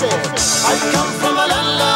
I come from a land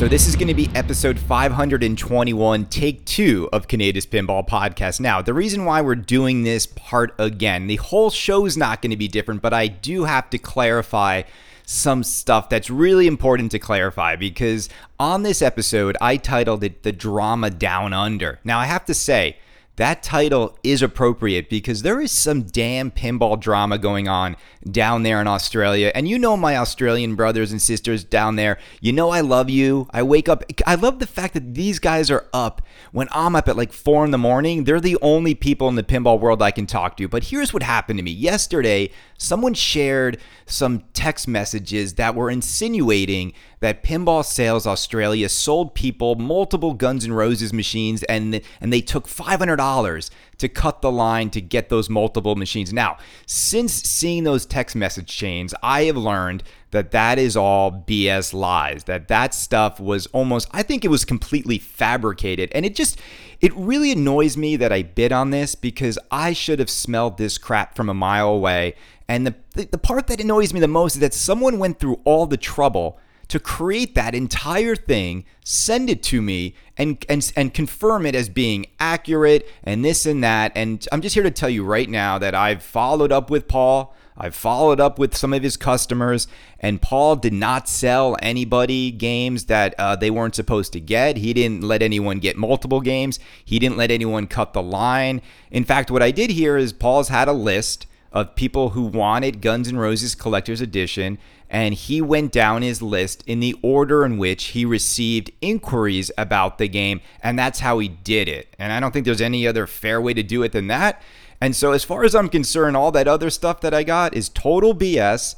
so this is going to be episode 521, take two of Kaneda's Pinball Podcast. Now, the reason why we're doing this part again, the whole show's not going to be different, but I do have to clarify some stuff that's really important to clarify because on this episode, I titled it The Drama Down Under. Now, I have to say, that title is appropriate because there is some damn pinball drama going on down there in Australia. And you know my Australian brothers and sisters down there. You know I love you. I wake up. I love the fact that these guys are up when I'm up at like four in the morning. They're the only people in the pinball world I can talk to. But here's what happened to me yesterday. Someone shared some text messages that were insinuating that Pinball Sales Australia sold people multiple Guns N' Roses machines and and they took $500 to cut the line to get those multiple machines. Now, since seeing those text message chains, I have learned that that is all BS lies. That that stuff was almost I think it was completely fabricated and it just it really annoys me that I bid on this because I should have smelled this crap from a mile away. And the, the, the part that annoys me the most is that someone went through all the trouble to create that entire thing, send it to me, and and and confirm it as being accurate and this and that. And I'm just here to tell you right now that I've followed up with Paul. I've followed up with some of his customers, and Paul did not sell anybody games that uh, they weren't supposed to get. He didn't let anyone get multiple games. He didn't let anyone cut the line. In fact, what I did here is Paul's had a list of people who wanted Guns N' Roses Collector's Edition, and he went down his list in the order in which he received inquiries about the game, and that's how he did it. And I don't think there's any other fair way to do it than that. And so, as far as I'm concerned, all that other stuff that I got is total BS.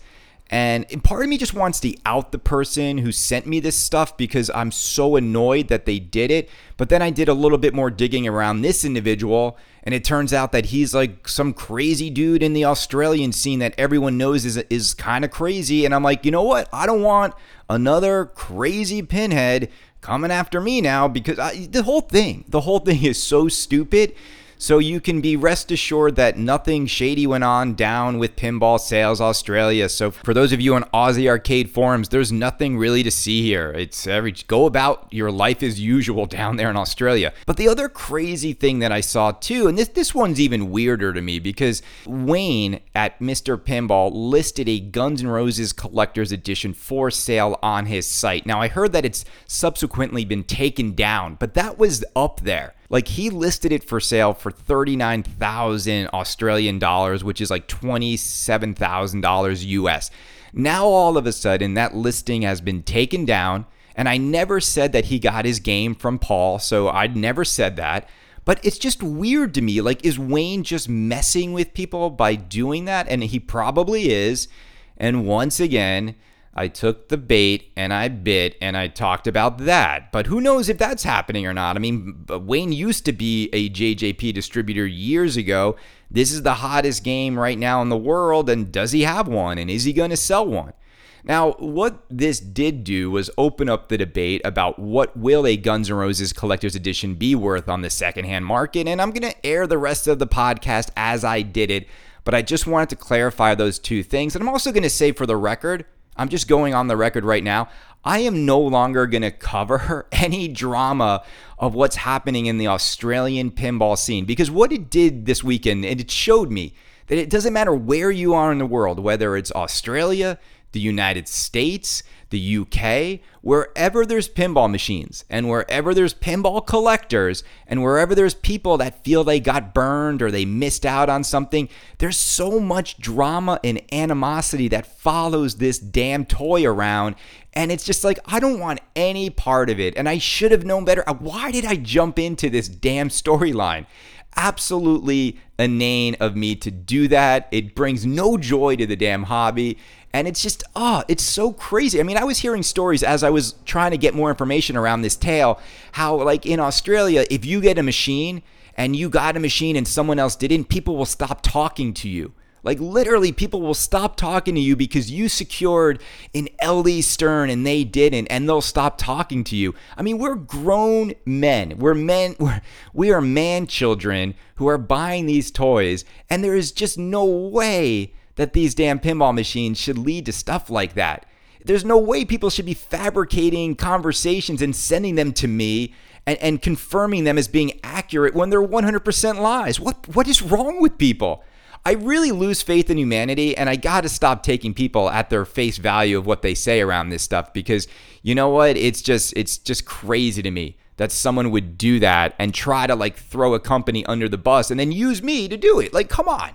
And part of me just wants to out the person who sent me this stuff because I'm so annoyed that they did it. But then I did a little bit more digging around this individual, and it turns out that he's like some crazy dude in the Australian scene that everyone knows is is kind of crazy. And I'm like, you know what? I don't want another crazy pinhead coming after me now because I, the whole thing, the whole thing is so stupid. So you can be rest assured that nothing shady went on down with Pinball Sales Australia. So for those of you on Aussie Arcade forums, there's nothing really to see here. It's every go about your life as usual down there in Australia. But the other crazy thing that I saw too, and this this one's even weirder to me because Wayne at Mr. Pinball listed a Guns N' Roses collector's edition for sale on his site. Now I heard that it's subsequently been taken down, but that was up there. Like he listed it for sale for 39,000 Australian dollars, which is like $27,000 US. Now all of a sudden that listing has been taken down and I never said that he got his game from Paul, so I'd never said that. But it's just weird to me. Like, is Wayne just messing with people by doing that? And he probably is. And once again, I took the bait and I bit and I talked about that. But who knows if that's happening or not? I mean, Wayne used to be a JJP distributor years ago. This is the hottest game right now in the world. And does he have one? And is he going to sell one? Now, what this did do was open up the debate about what will a Guns N' Roses collector's edition be worth on the secondhand market, and I'm going to air the rest of the podcast as I did it, but I just wanted to clarify those two things. And I'm also going to say for the record, I'm just going on the record right now. I am no longer going to cover any drama of what's happening in the Australian pinball scene because what it did this weekend, and it showed me that it doesn't matter where you are in the world, whether it's Australia, the United States, the UK, wherever there's pinball machines and wherever there's pinball collectors and wherever there's people that feel they got burned or they missed out on something, there's so much drama and animosity that follows this damn toy around. And it's just like, I don't want any part of it. And I should have known better. Why did I jump into this damn storyline? Absolutely inane of me to do that. It brings no joy to the damn hobby. And it's just, oh, it's so crazy. I mean, I was hearing stories as I was trying to get more information around this tale how, like in Australia, if you get a machine and you got a machine and someone else didn't, people will stop talking to you. Like literally, people will stop talking to you because you secured an LE Stern and they didn't, and they'll stop talking to you. I mean, we're grown men. We're men. We're, we are man children who are buying these toys, and there is just no way that these damn pinball machines should lead to stuff like that. There's no way people should be fabricating conversations and sending them to me and, and confirming them as being accurate when they're 100% lies. What what is wrong with people? I really lose faith in humanity and I got to stop taking people at their face value of what they say around this stuff because you know what? It's just it's just crazy to me that someone would do that and try to like throw a company under the bus and then use me to do it. Like come on.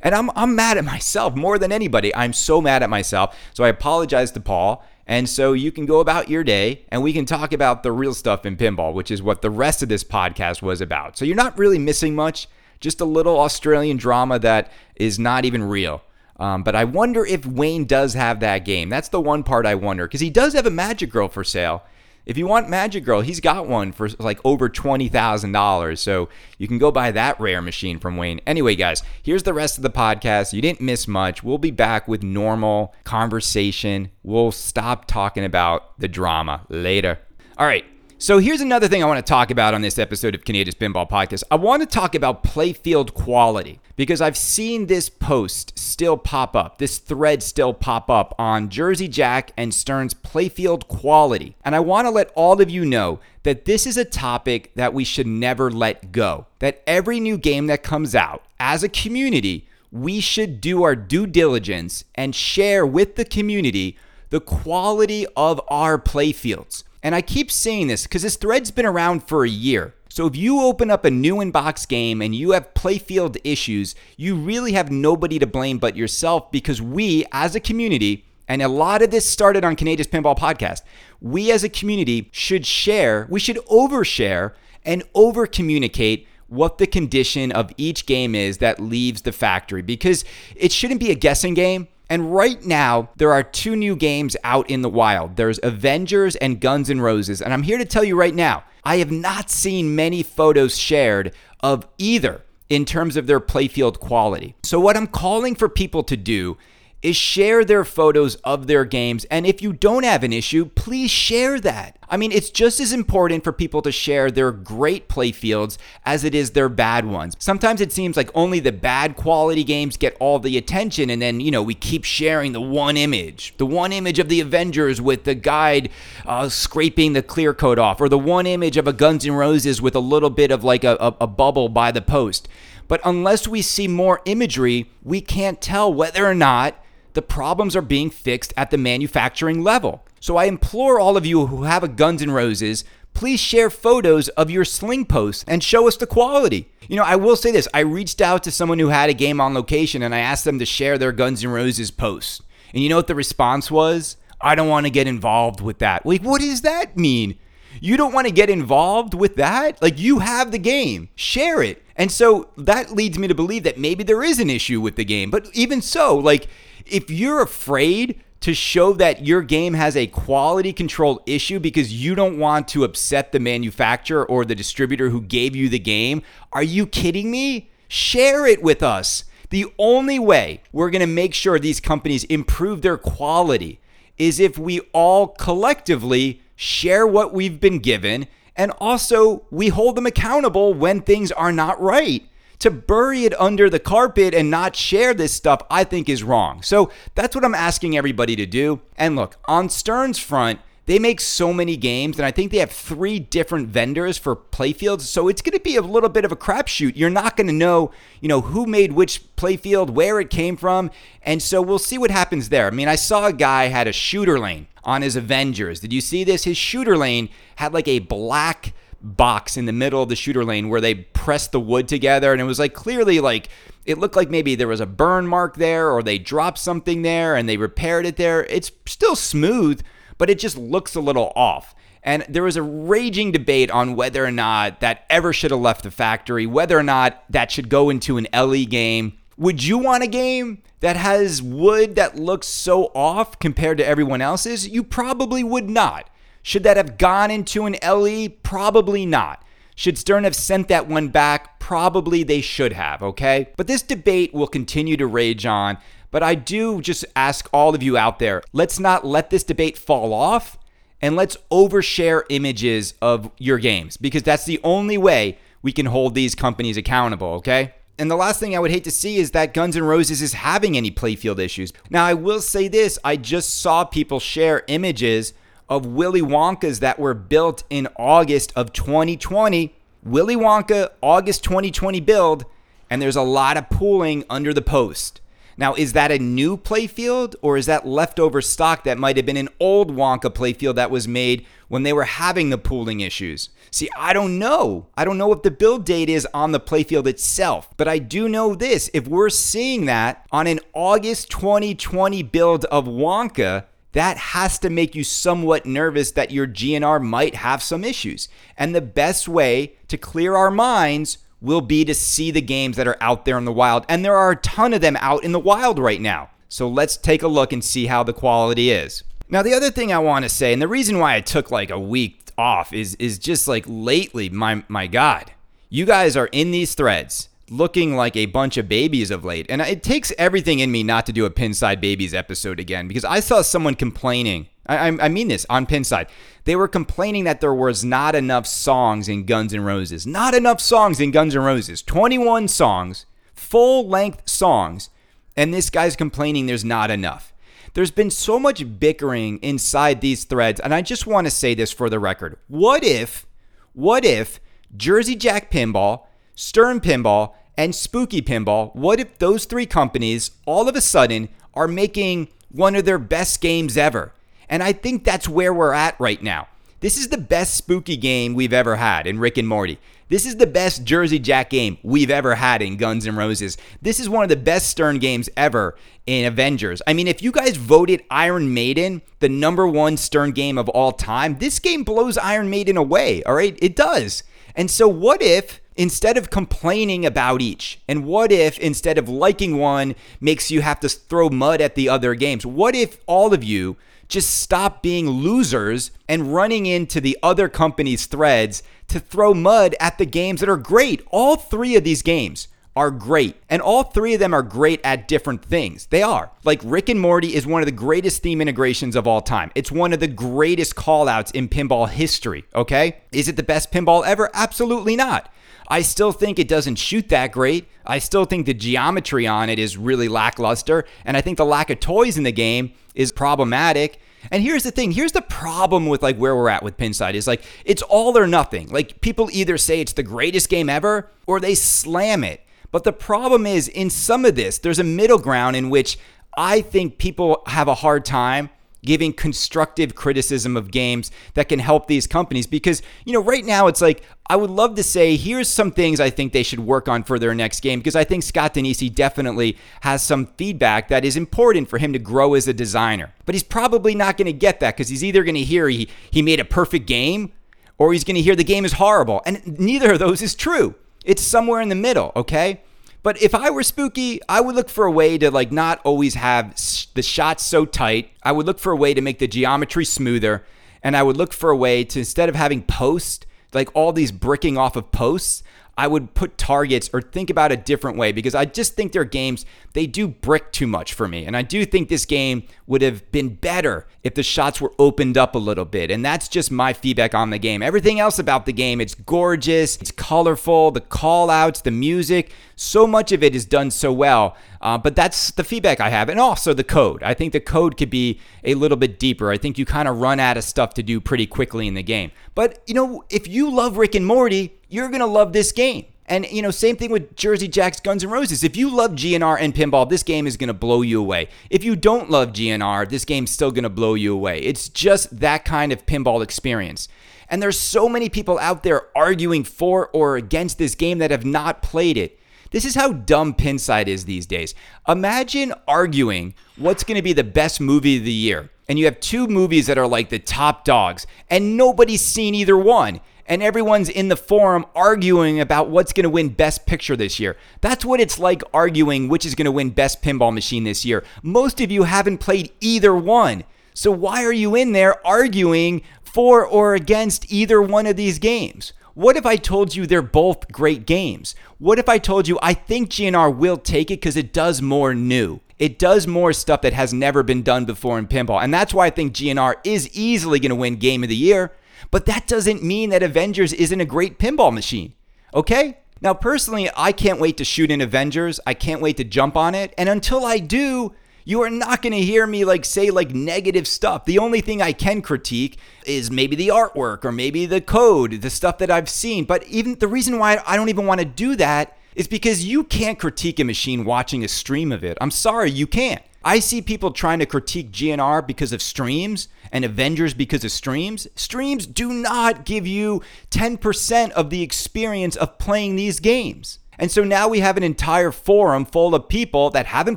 And I'm I'm mad at myself more than anybody. I'm so mad at myself. So I apologize to Paul. And so you can go about your day and we can talk about the real stuff in pinball, which is what the rest of this podcast was about. So you're not really missing much just a little Australian drama that is not even real. Um, but I wonder if Wayne does have that game. That's the one part I wonder because he does have a Magic Girl for sale. If you want Magic Girl, he's got one for like over $20,000. So you can go buy that rare machine from Wayne. Anyway, guys, here's the rest of the podcast. You didn't miss much. We'll be back with normal conversation. We'll stop talking about the drama later. All right. So here's another thing I want to talk about on this episode of Kaneda's Pinball Podcast. I want to talk about playfield quality because I've seen this post still pop up, this thread still pop up on Jersey Jack and Stern's playfield quality. And I want to let all of you know that this is a topic that we should never let go. That every new game that comes out, as a community, we should do our due diligence and share with the community the quality of our playfields. And I keep saying this because this thread's been around for a year. So if you open up a new inbox game and you have playfield issues, you really have nobody to blame but yourself because we as a community, and a lot of this started on Kaneda's Pinball Podcast, we as a community should share, we should overshare and over communicate what the condition of each game is that leaves the factory because it shouldn't be a guessing game. And right now, there are two new games out in the wild. There's Avengers and Guns N' Roses. And I'm here to tell you right now, I have not seen many photos shared of either in terms of their playfield quality. So, what I'm calling for people to do is share their photos of their games. And if you don't have an issue, please share that. I mean, it's just as important for people to share their great playfields as it is their bad ones. Sometimes it seems like only the bad quality games get all the attention, and then, you know, we keep sharing the one image the one image of the Avengers with the guide uh, scraping the clear coat off, or the one image of a Guns N' Roses with a little bit of like a, a, a bubble by the post. But unless we see more imagery, we can't tell whether or not the problems are being fixed at the manufacturing level. So I implore all of you who have a Guns N' Roses, please share photos of your sling posts and show us the quality. You know, I will say this I reached out to someone who had a game on location and I asked them to share their Guns N' Roses posts. And you know what the response was? I don't want to get involved with that. Like, what does that mean? You don't want to get involved with that? Like, you have the game, share it. And so that leads me to believe that maybe there is an issue with the game. But even so, like, if you're afraid to show that your game has a quality control issue because you don't want to upset the manufacturer or the distributor who gave you the game, are you kidding me? Share it with us. The only way we're going to make sure these companies improve their quality is if we all collectively share what we've been given and also we hold them accountable when things are not right to bury it under the carpet and not share this stuff, I think is wrong. So that's what I'm asking everybody to do. And look, on Stern's front, they make so many games, and I think they have three different vendors for playfields. So it's going to be a little bit of a crapshoot. You're not going to know, you know, who made which playfield, where it came from, and so we'll see what happens there. I mean, I saw a guy had a shooter lane on his Avengers. Did you see this? His shooter lane had like a black box in the middle of the shooter lane where they pressed the wood together and it was like clearly like it looked like maybe there was a burn mark there or they dropped something there and they repaired it there it's still smooth but it just looks a little off and there was a raging debate on whether or not that ever should have left the factory whether or not that should go into an LE game would you want a game that has wood that looks so off compared to everyone else's you probably would not should that have gone into an LE? Probably not. Should Stern have sent that one back? Probably they should have, okay? But this debate will continue to rage on. But I do just ask all of you out there let's not let this debate fall off and let's overshare images of your games because that's the only way we can hold these companies accountable, okay? And the last thing I would hate to see is that Guns N' Roses is having any playfield issues. Now, I will say this I just saw people share images of Willy Wonkas that were built in August of 2020. Willy Wonka, August 2020 build, and there's a lot of pooling under the post. Now, is that a new playfield or is that leftover stock that might have been an old Wonka playfield that was made when they were having the pooling issues? See, I don't know. I don't know if the build date is on the playfield itself, but I do know this. If we're seeing that on an August 2020 build of Wonka, that has to make you somewhat nervous that your GNR might have some issues. And the best way to clear our minds will be to see the games that are out there in the wild. And there are a ton of them out in the wild right now. So let's take a look and see how the quality is. Now, the other thing I want to say, and the reason why I took like a week off is is just like lately, my my God, you guys are in these threads looking like a bunch of babies of late. And it takes everything in me not to do a Pinside Babies episode again because I saw someone complaining. I, I mean this on Pinside. They were complaining that there was not enough songs in Guns N' Roses. Not enough songs in Guns N' Roses. 21 songs, full length songs. And this guy's complaining there's not enough. There's been so much bickering inside these threads. And I just want to say this for the record. What if, what if Jersey Jack Pinball, Stern Pinball, and Spooky Pinball, what if those three companies all of a sudden are making one of their best games ever? And I think that's where we're at right now. This is the best spooky game we've ever had in Rick and Morty. This is the best Jersey Jack game we've ever had in Guns N' Roses. This is one of the best Stern games ever in Avengers. I mean, if you guys voted Iron Maiden the number one Stern game of all time, this game blows Iron Maiden away, all right? It does. And so, what if instead of complaining about each? And what if instead of liking one makes you have to throw mud at the other games? What if all of you just stop being losers and running into the other company's threads to throw mud at the games that are great? All three of these games are great. And all three of them are great at different things. They are. Like Rick and Morty is one of the greatest theme integrations of all time. It's one of the greatest callouts in pinball history, okay? Is it the best pinball ever? Absolutely not. I still think it doesn't shoot that great. I still think the geometry on it is really lackluster. And I think the lack of toys in the game is problematic. And here's the thing here's the problem with like where we're at with Pinside is like it's all or nothing. Like people either say it's the greatest game ever or they slam it. But the problem is in some of this, there's a middle ground in which I think people have a hard time giving constructive criticism of games that can help these companies because you know right now it's like I would love to say here's some things I think they should work on for their next game because I think Scott Danesi definitely has some feedback that is important for him to grow as a designer. But he's probably not going to get that because he's either going to hear he he made a perfect game or he's going to hear the game is horrible. And neither of those is true. It's somewhere in the middle, okay? But if I were spooky, I would look for a way to like not always have the shots so tight. I would look for a way to make the geometry smoother, and I would look for a way to instead of having post like all these bricking off of posts, I would put targets or think about a different way because I just think their games, they do brick too much for me. And I do think this game would have been better if the shots were opened up a little bit. And that's just my feedback on the game. Everything else about the game, it's gorgeous, it's colorful, the call outs, the music, so much of it is done so well. Uh, but that's the feedback I have. And also the code. I think the code could be a little bit deeper. I think you kind of run out of stuff to do pretty quickly in the game. But, you know, if you love Rick and Morty, you're going to love this game. And, you know, same thing with Jersey Jack's Guns N' Roses. If you love GNR and pinball, this game is going to blow you away. If you don't love GNR, this game's still going to blow you away. It's just that kind of pinball experience. And there's so many people out there arguing for or against this game that have not played it. This is how dumb Pinside is these days. Imagine arguing what's going to be the best movie of the year. And you have two movies that are like the top dogs, and nobody's seen either one and everyone's in the forum arguing about what's to win Best Picture this year. That's what it's like arguing which is to win Best Pinball Machine this year. Most of you haven't played either one. So why are you in there arguing for or against either one of these games? What if I told you they're both great games? What if I told you I think GNR will take it because it does more new? It does more stuff that has never been done before in pinball. And that's why I think GNR is easily going to win Game of the Year. But that doesn't mean that Avengers isn't a great pinball machine. Okay? Now, personally, I can't wait to shoot in Avengers. I can't wait to jump on it. And until I do, you are not going to hear me like say like negative stuff. The only thing I can critique is maybe the artwork or maybe the code, the stuff that I've seen. But even the reason why I don't even want to do that is because you can't critique a machine watching a stream of it. I'm sorry, you can't. I see people trying to critique GNR because of streams and Avengers because of streams. Streams do not give you 10% of the experience of playing these games. And so now we have an entire forum full of people that haven't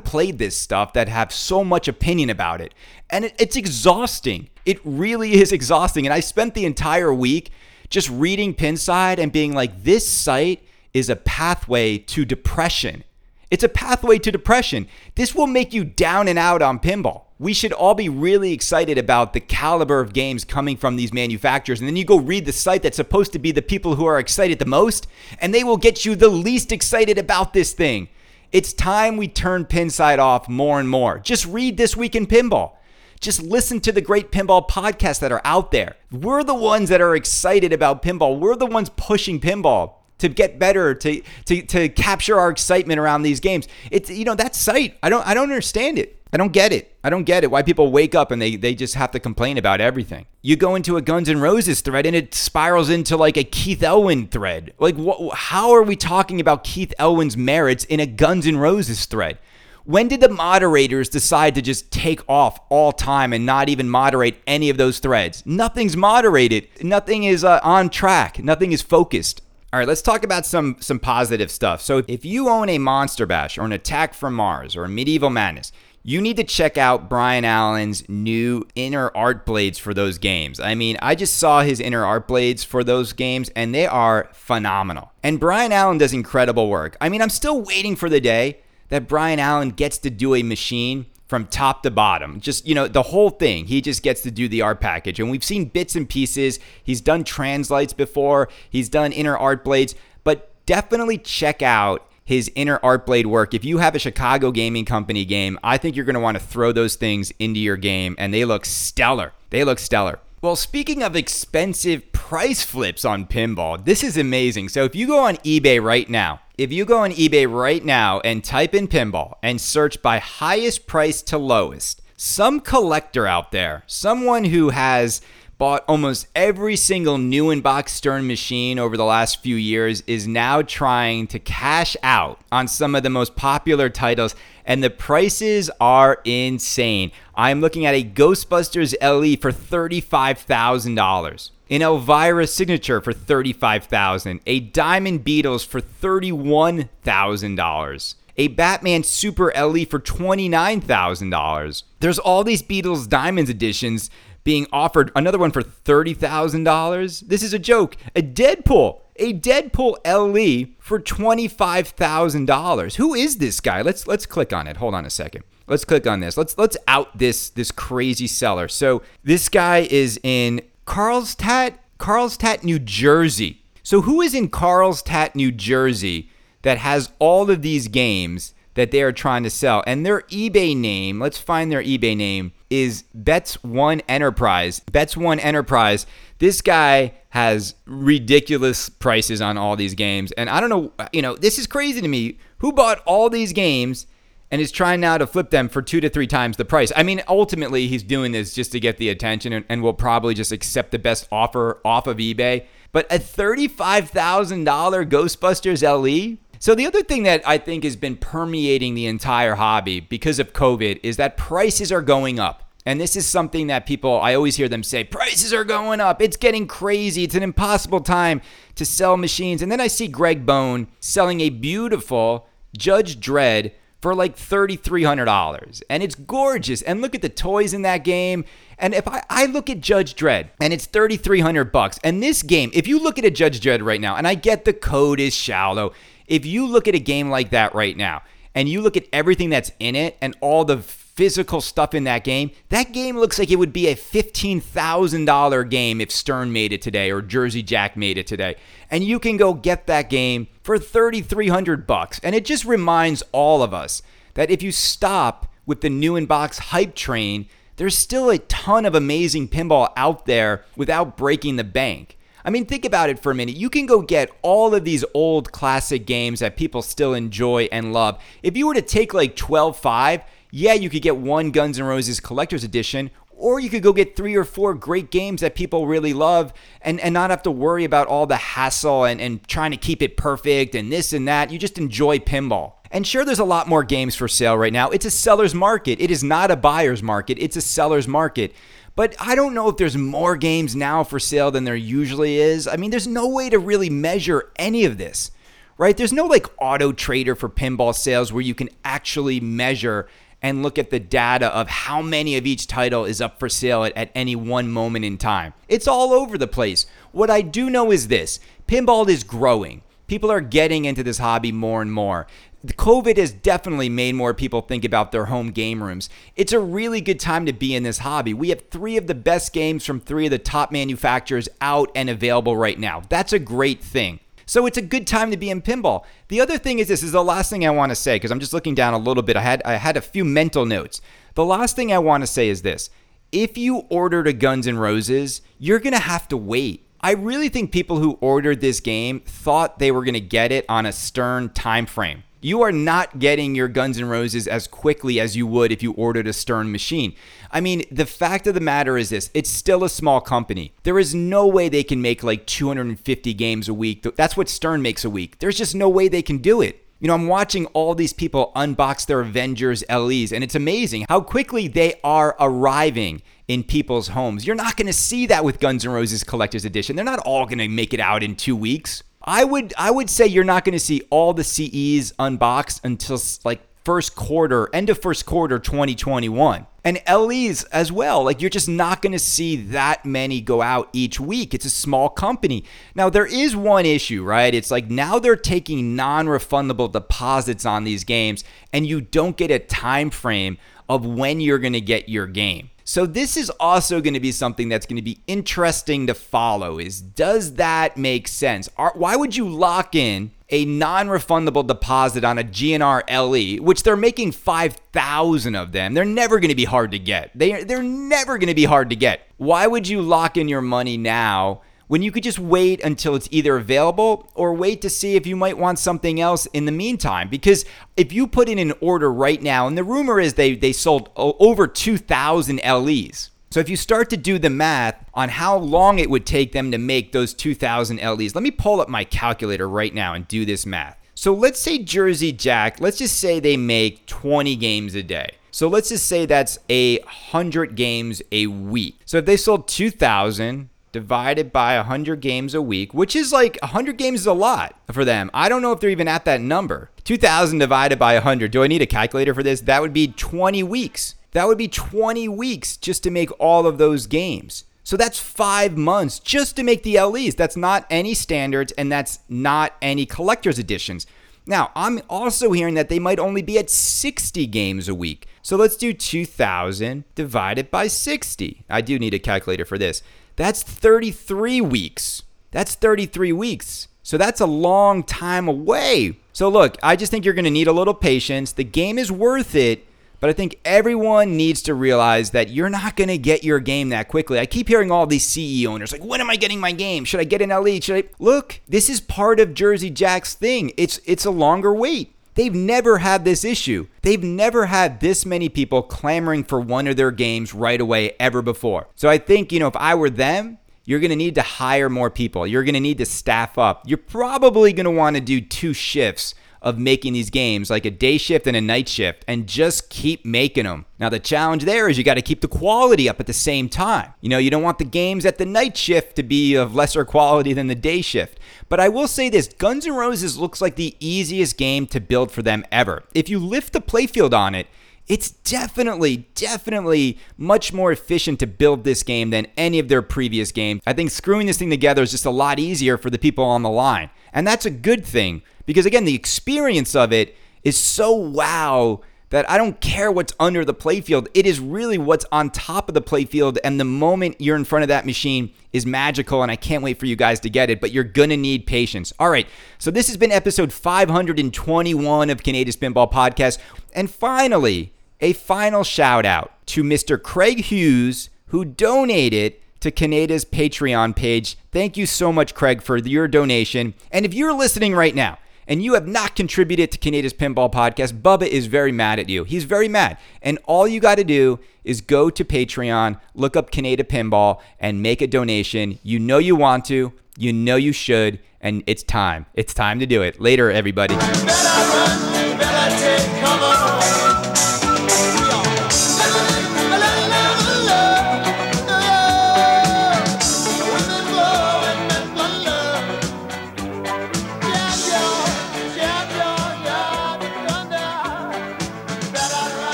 played this stuff that have so much opinion about it. And it, it's exhausting. It really is exhausting. And I spent the entire week just reading Pinside and being like, this site is a pathway to depression. It's a pathway to depression. This will make you down and out on pinball. We should all be really excited about the caliber of games coming from these manufacturers. And then you go read the site that's supposed to be the people who are excited the most, and they will get you the least excited about this thing. It's time we turn Pinside off more and more. Just read This Week in Pinball. Just listen to the great pinball podcasts that are out there. We're the ones that are excited about pinball. We're the ones pushing pinball to get better, to to to capture our excitement around these games. It's you know that site. I don't I don't understand it. I don't get it. I don't get it. Why people wake up and they they just have to complain about everything. You go into a Guns N' Roses thread and it spirals into like a Keith Elwin thread. Like what? How are we talking about Keith Elwin's merits in a Guns N' Roses thread? When did the moderators decide to just take off all time and not even moderate any of those threads? Nothing's moderated. Nothing is uh, on track. Nothing is focused. All right, let's talk about some some positive stuff. So, if you own a Monster Bash or an Attack from Mars or a Medieval Madness, you need to check out Brian Allen's new inner art blades for those games. I mean, I just saw his inner art blades for those games and they are phenomenal. And Brian Allen does incredible work. I mean, I'm still waiting for the day that Brian Allen gets to do a machine from top to bottom. Just, you know, the whole thing. He just gets to do the art package. And we've seen bits and pieces. He's done translights before, he's done inner art blades, but definitely check out his inner art blade work. If you have a Chicago Gaming Company game, I think you're going to want to throw those things into your game and they look stellar. They look stellar. Well, speaking of expensive price flips on pinball, this is amazing. So if you go on eBay right now if you go on eBay right now and type in pinball and search by highest price to lowest, some collector out there, someone who has bought almost every single new in box Stern machine over the last few years is now trying to cash out on some of the most popular titles, and the prices are insane. I'm looking at a Ghostbusters LE for $35,000 an Elvira signature for $35,000, a Diamond Beatles for $31,000, a Batman Super LE for $29,000. There's all these Beatles Diamonds editions being offered, another one for $30,000. This is a joke. A Deadpool, a Deadpool LE for $25,000. Who is this guy? Let's let's click on it. Hold on a second. Let's click on this. Let's let's out this this crazy seller. So this guy is in Carlstadt, Carlstadt, New Jersey. So who is in Carlstadt, New Jersey that has all of these games that they are trying to sell? And their eBay name, let's find their eBay name, is Bets One Enterprise. Bets One Enterprise. This guy has ridiculous prices on all these games. And I don't know, you know, this is crazy to me. Who bought all these games and is trying now to flip them for two to three times the price. I mean, ultimately, he's doing this just to get the attention and, and will probably just accept the best offer off of eBay. But a $35,000 Ghostbusters LE? So, the other thing that I think has been permeating the entire hobby because of COVID is that prices are going up. And this is something that people, I always hear them say, prices are going up. It's getting crazy. It's an impossible time to sell machines. And then I see Greg Bone selling a beautiful Judge Dredd for like $3,300. And it's gorgeous. And look at the toys in that game. And if I, I look at Judge Dredd and it's 3,300 bucks, and this game, if you look at a Judge Dredd right now, and I get the code is shallow, if you look at a game like that right now, and you look at everything that's in it and all the physical stuff in that game. That game looks like it would be a $15,000 game if Stern made it today or Jersey Jack made it today. And you can go get that game for 3300 bucks. And it just reminds all of us that if you stop with the new in box hype train, there's still a ton of amazing pinball out there without breaking the bank. I mean, think about it for a minute. You can go get all of these old classic games that people still enjoy and love. If you were to take like 12 5, yeah, you could get one Guns N' Roses collector's edition, or you could go get three or four great games that people really love and, and not have to worry about all the hassle and, and trying to keep it perfect and this and that. You just enjoy pinball. And sure, there's a lot more games for sale right now. It's a seller's market. It is not a buyer's market, it's a seller's market. But I don't know if there's more games now for sale than there usually is. I mean, there's no way to really measure any of this, right? There's no like auto trader for pinball sales where you can actually measure and look at the data of how many of each title is up for sale at, at any one moment in time. It's all over the place. What I do know is this pinball is growing. People are getting into this hobby more and more. COVID has definitely made more people think about their home game rooms. It's a really good time to be in this hobby. We have three of the best games from three of the top manufacturers out and available right now. That's a great thing. So it's a good time to be in pinball. The other thing is this is the last thing I want to say because I'm just looking down a little bit. I had I had a few mental notes. The last thing I want to say is this. If you ordered a Guns N' Roses, you're going to have to wait. I really think people who ordered this game thought they were going to get it on a stern time frame. You are not getting your Guns N' Roses as quickly as you would if you ordered a Stern machine. I mean, the fact of the matter is this it's still a small company. There is no way they can make like 250 games a week. That's what Stern makes a week. There's just no way they can do it. You know, I'm watching all these people unbox their Avengers LEs, and it's amazing how quickly they are arriving in people's homes. You're not to see that with Guns N' Roses Collector's Edition. They're not all to make it out in two weeks. I would I would say you're not going to see all the CEs unboxed until like first quarter, end of first quarter 2021. And LEs as well. Like you're just not going to see that many go out each week. It's a small company. Now there is one issue, right? It's like now they're taking non-refundable deposits on these games and you don't get a time frame of when you're going to get your game. So this is also going to be something that's going to be interesting to follow is does that make sense? why would you lock in a non-refundable deposit on a GNR LE, which they're making 5,000 of them. They're never going to be hard to get. They they're never going to be hard to get. Why would you lock in your money now when you could just wait until it's either available or wait to see if you might want something else in the meantime. Because if you put in an order right now, and the rumor is they, they sold over 2,000 LEs. So if you start to do the math on how long it would take them to make those 2,000 LEs, let me pull up my calculator right now and do this math. So let's say Jersey Jack, let's just say they make 20 games a day. So let's just say that's a 100 games a week. So if they sold 2,000 divided by 100 games a week, which is like 100 games is a lot for them. I don't know if they're even at that number. 2,000 divided by 100. Do I need a calculator for this? That would be 20 weeks. That would be 20 weeks just to make all of those games. So that's five months just to make the LEs. That's not any standards and that's not any collector's editions. Now, I'm also hearing that they might only be at 60 games a week. So let's do 2,000 divided by 60. I do need a calculator for this. That's 33 weeks. That's 33 weeks. So that's a long time away. So look, I just think you're going to need a little patience. The game is worth it, but I think everyone needs to realize that you're not going to get your game that quickly. I keep hearing all these CE owners like, "When am I getting my game? Should I get an LE? Should I?" Look, this is part of Jersey Jack's thing. It's it's a longer wait. They've never had this issue. They've never had this many people clamoring for one of their games right away ever before. So I think, you know, if I were them, you're going to need to hire more people. You're going to need to staff up. You're probably going to want to do two shifts of making these games, like a day shift and a night shift, and just keep making them. Now, the challenge there is you got to keep the quality up at the same time. You know, you don't want the games at the night shift to be of lesser quality than the day shift. But I will say this Guns N' Roses looks like the easiest game to build for them ever. If you lift the playfield on it, it's definitely, definitely much more efficient to build this game than any of their previous games. I think screwing this thing together is just a lot easier for the people on the line. And that's a good thing because, again, the experience of it is so wow that I don't care what's under the playfield. It is really what's on top of the playfield. And the moment you're in front of that machine is magical. And I can't wait for you guys to get it, but you're going to need patience. All right. So this has been episode 521 of Kaneda's Pinball Podcast. And finally, a final shout out to Mr. Craig Hughes, who donated to Kaneda's Patreon page. Thank you so much, Craig, for your donation. And if you're listening right now, and you have not contributed to Kaneda's Pinball Podcast, Bubba is very mad at you. He's very mad. And all you got to do is go to Patreon, look up Kaneda Pinball, and make a donation. You know you want to, you know you should, and it's time. It's time to do it. Later, everybody.